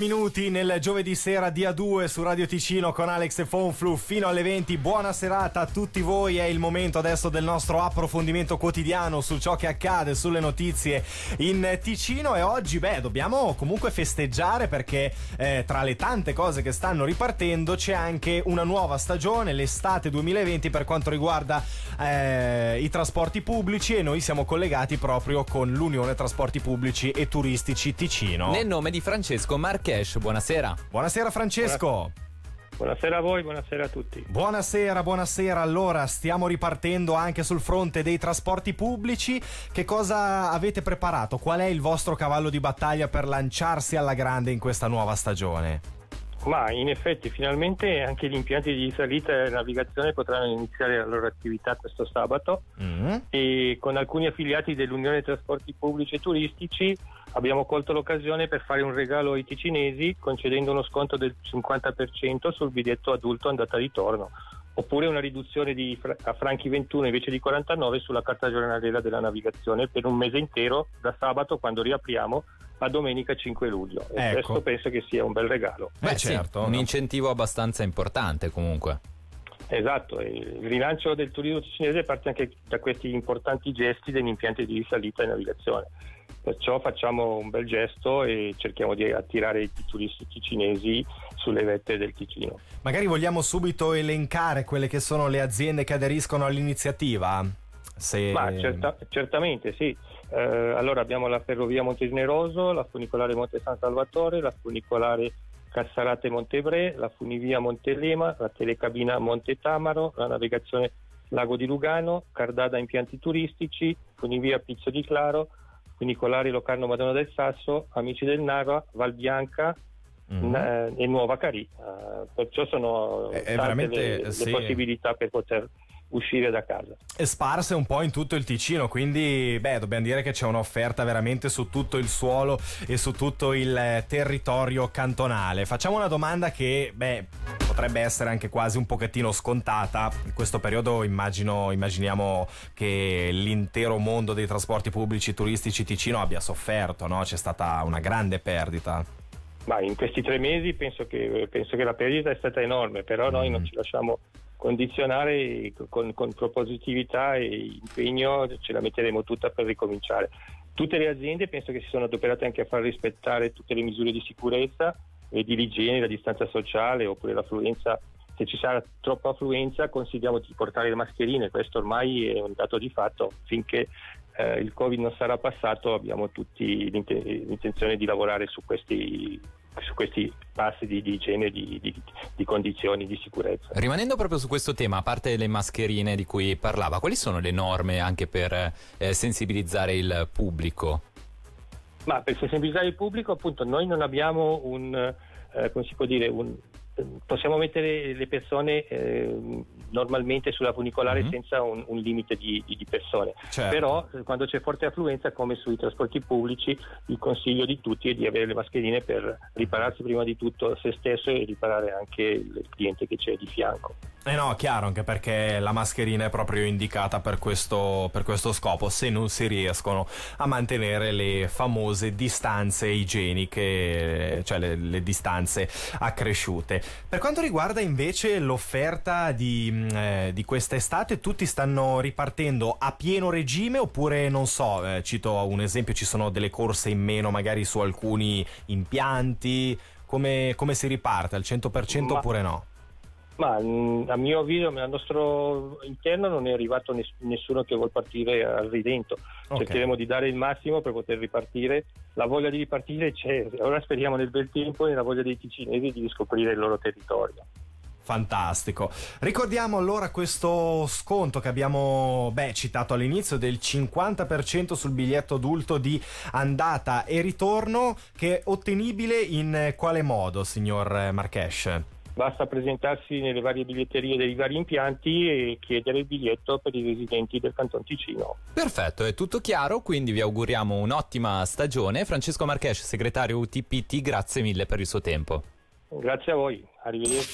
Minuti nel giovedì sera di A2 su Radio Ticino con Alex e Fonflu fino alle 20. Buona serata a tutti voi. È il momento adesso del nostro approfondimento quotidiano su ciò che accade, sulle notizie in Ticino. E oggi, beh, dobbiamo comunque festeggiare perché eh, tra le tante cose che stanno ripartendo c'è anche una nuova stagione, l'estate 2020, per quanto riguarda eh, i trasporti pubblici. E noi siamo collegati proprio con l'Unione Trasporti Pubblici e Turistici Ticino. Nel nome di Francesco Marchetti Cash, buonasera. Buonasera Francesco. Buonasera a voi, buonasera a tutti. Buonasera, buonasera. Allora, stiamo ripartendo anche sul fronte dei trasporti pubblici. Che cosa avete preparato? Qual è il vostro cavallo di battaglia per lanciarsi alla grande in questa nuova stagione? Ma in effetti finalmente anche gli impianti di salita e navigazione potranno iniziare la loro attività questo sabato mm. e con alcuni affiliati dell'Unione Trasporti Pubblici e Turistici abbiamo colto l'occasione per fare un regalo ai ticinesi concedendo uno sconto del 50% sul biglietto adulto andata e ritorno oppure una riduzione di, a franchi 21 invece di 49 sulla carta giornaliera della navigazione per un mese intero da sabato quando riapriamo a domenica 5 luglio. E ecco. questo penso che sia un bel regalo. Beh, certo, un no? incentivo abbastanza importante comunque. Esatto, il rilancio del turismo cinese parte anche da questi importanti gesti degli impianti di risalita e navigazione. Perciò facciamo un bel gesto e cerchiamo di attirare i turisti cinesi sulle vette del Ticino. Magari vogliamo subito elencare quelle che sono le aziende che aderiscono all'iniziativa? Se... Ma certa, certamente sì. Eh, allora abbiamo la ferrovia Montegeneroso, la funicolare Monte San Salvatore, la funicolare Cassarate Montebre, la funivia Montelema, la telecabina Monte Tamaro, la navigazione Lago di Lugano, Cardada impianti turistici, funivia Pizzo di Claro, funicolare Locarno Madonna del Sasso, Amici del Narva, Val Bianca, mm-hmm. e Nuova Carì. Uh, perciò sono è, tante le, sì. le possibilità per poter uscire da casa. E sparse un po' in tutto il Ticino, quindi beh, dobbiamo dire che c'è un'offerta veramente su tutto il suolo e su tutto il eh, territorio cantonale. Facciamo una domanda che, beh, potrebbe essere anche quasi un pochettino scontata. In questo periodo immagino, immaginiamo che l'intero mondo dei trasporti pubblici turistici Ticino abbia sofferto, no? C'è stata una grande perdita. Ma in questi tre mesi penso che, penso che la perdita è stata enorme, però mm. noi non ci lasciamo condizionare con, con propositività e impegno ce la metteremo tutta per ricominciare. Tutte le aziende penso che si sono adoperate anche a far rispettare tutte le misure di sicurezza e di igiene, la distanza sociale oppure l'affluenza. Se ci sarà troppa affluenza consigliamo di portare le mascherine, questo ormai è un dato di fatto. Finché eh, il Covid non sarà passato abbiamo tutti l'intenzione di lavorare su questi questi passi di, di igiene di, di, di, condizioni di sicurezza. Rimanendo proprio su questo tema, a parte le mascherine di cui parlava, quali sono le norme anche per eh, sensibilizzare il pubblico? Ma per sensibilizzare il pubblico, appunto, noi non abbiamo un, eh, come si può dire, un, possiamo mettere le persone eh, normalmente sulla funicolare mm-hmm. senza un, un limite di, di, persone, certo. però eh, quando c'è forte affluenza come sui trasporti pubblici il consiglio di tutti è di avere le mascherine per ripararsi prima di tutto se stesso e riparare anche il cliente che c'è di fianco. Eh no, chiaro, anche perché la mascherina è proprio indicata per questo, per questo scopo, se non si riescono a mantenere le famose distanze igieniche, cioè le, le distanze accresciute. Per quanto riguarda invece l'offerta di, mm, eh, di quest'estate, tutti stanno ripartendo a pieno regime oppure non so, eh, cito un esempio, ci sono delle corse in meno magari su alcuni impianti, come, come si riparte al 100% Ma... oppure no? Ma mm, a mio avviso, al nostro interno non è arrivato nessuno che vuole partire al ridento. Okay. Cercheremo di dare il massimo per poter ripartire. La voglia di ripartire c'è, ora speriamo nel bel tempo e nella voglia dei ticinesi di riscoprire il loro territorio. Fantastico. Ricordiamo allora questo sconto che abbiamo beh, citato all'inizio del 50% sul biglietto adulto di andata e ritorno che è ottenibile in quale modo, signor Marchesh? Basta presentarsi nelle varie biglietterie dei vari impianti e chiedere il biglietto per i residenti del Canton Ticino. Perfetto, è tutto chiaro, quindi vi auguriamo un'ottima stagione. Francesco Marchesh, segretario UTPT, grazie mille per il suo tempo. Grazie a voi, arrivederci.